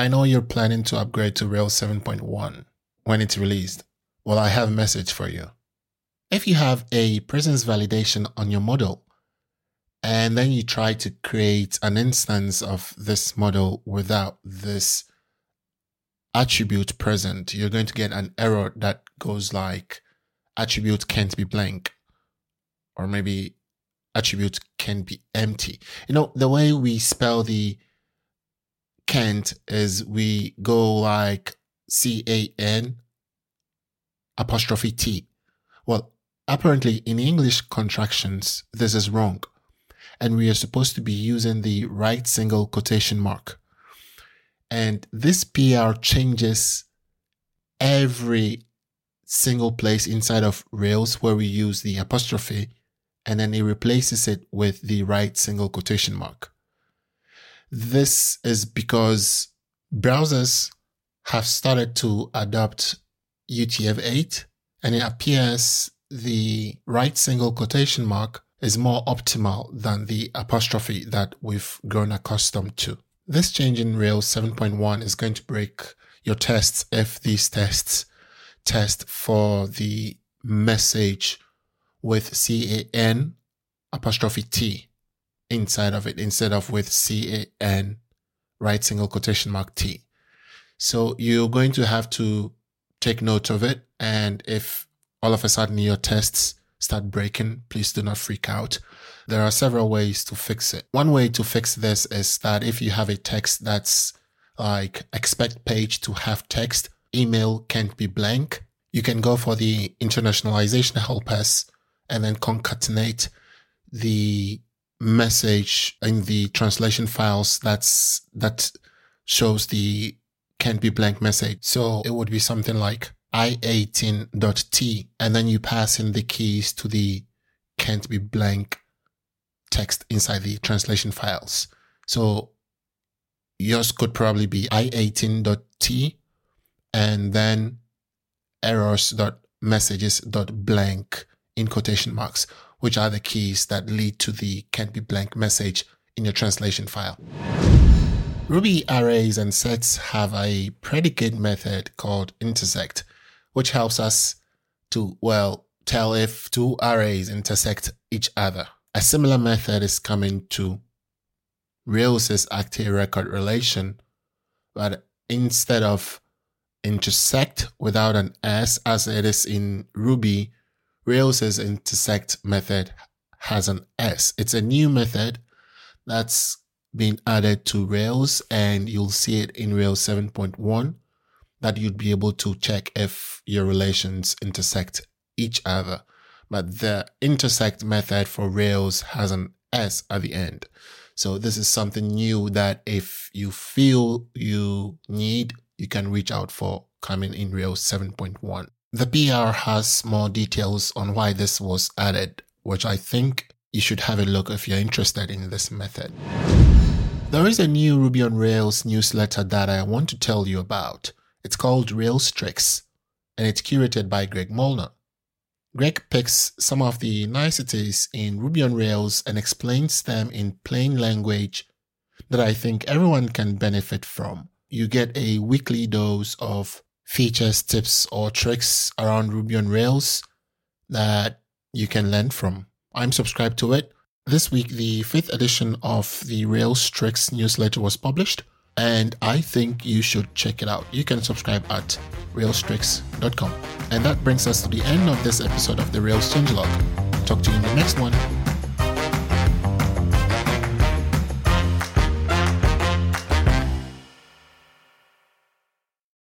I know you're planning to upgrade to Rails 7.1 when it's released. Well, I have a message for you. If you have a presence validation on your model, and then you try to create an instance of this model without this attribute present, you're going to get an error that goes like attribute can't be blank, or maybe attribute can be empty. You know, the way we spell the can't is we go like C A N apostrophe T. Well, apparently in English contractions, this is wrong. And we are supposed to be using the right single quotation mark. And this PR changes every single place inside of Rails where we use the apostrophe and then it replaces it with the right single quotation mark. This is because browsers have started to adopt UTF-8 and it appears the right single quotation mark is more optimal than the apostrophe that we've grown accustomed to. This change in Rails 7.1 is going to break your tests if these tests test for the message with C-A-N apostrophe T inside of it instead of with C-A-N right single quotation mark T. So you're going to have to take note of it. And if all of a sudden your tests start breaking, please do not freak out. There are several ways to fix it. One way to fix this is that if you have a text that's like expect page to have text, email can't be blank, you can go for the internationalization helpers and then concatenate the message in the translation files that's that shows the can't be blank message. So it would be something like i18.t and then you pass in the keys to the can't be blank text inside the translation files. So yours could probably be i18.t and then errors.messages.blank in quotation marks, which are the keys that lead to the can't be blank message in your translation file. Ruby arrays and sets have a predicate method called intersect, which helps us to, well, tell if two arrays intersect each other. A similar method is coming to Rails' active record relation, but instead of intersect without an S as it is in Ruby, Rails' intersect method has an S. It's a new method that's been added to Rails and you'll see it in Rails 7.1 that you'd be able to check if your relations intersect each other but the intersect method for Rails has an S at the end. So this is something new that if you feel you need, you can reach out for coming in Rails 7.1. The PR has more details on why this was added, which I think you should have a look if you're interested in this method. There is a new Ruby on Rails newsletter that I want to tell you about. It's called Rails Tricks, and it's curated by Greg Molnar. Greg picks some of the niceties in Ruby on Rails and explains them in plain language that I think everyone can benefit from. You get a weekly dose of features, tips, or tricks around Ruby on Rails that you can learn from. I'm subscribed to it. This week, the fifth edition of the Rails Tricks newsletter was published and I think you should check it out. You can subscribe at railstricks.com. And that brings us to the end of this episode of the Rails Changelog. Talk to you in the next one.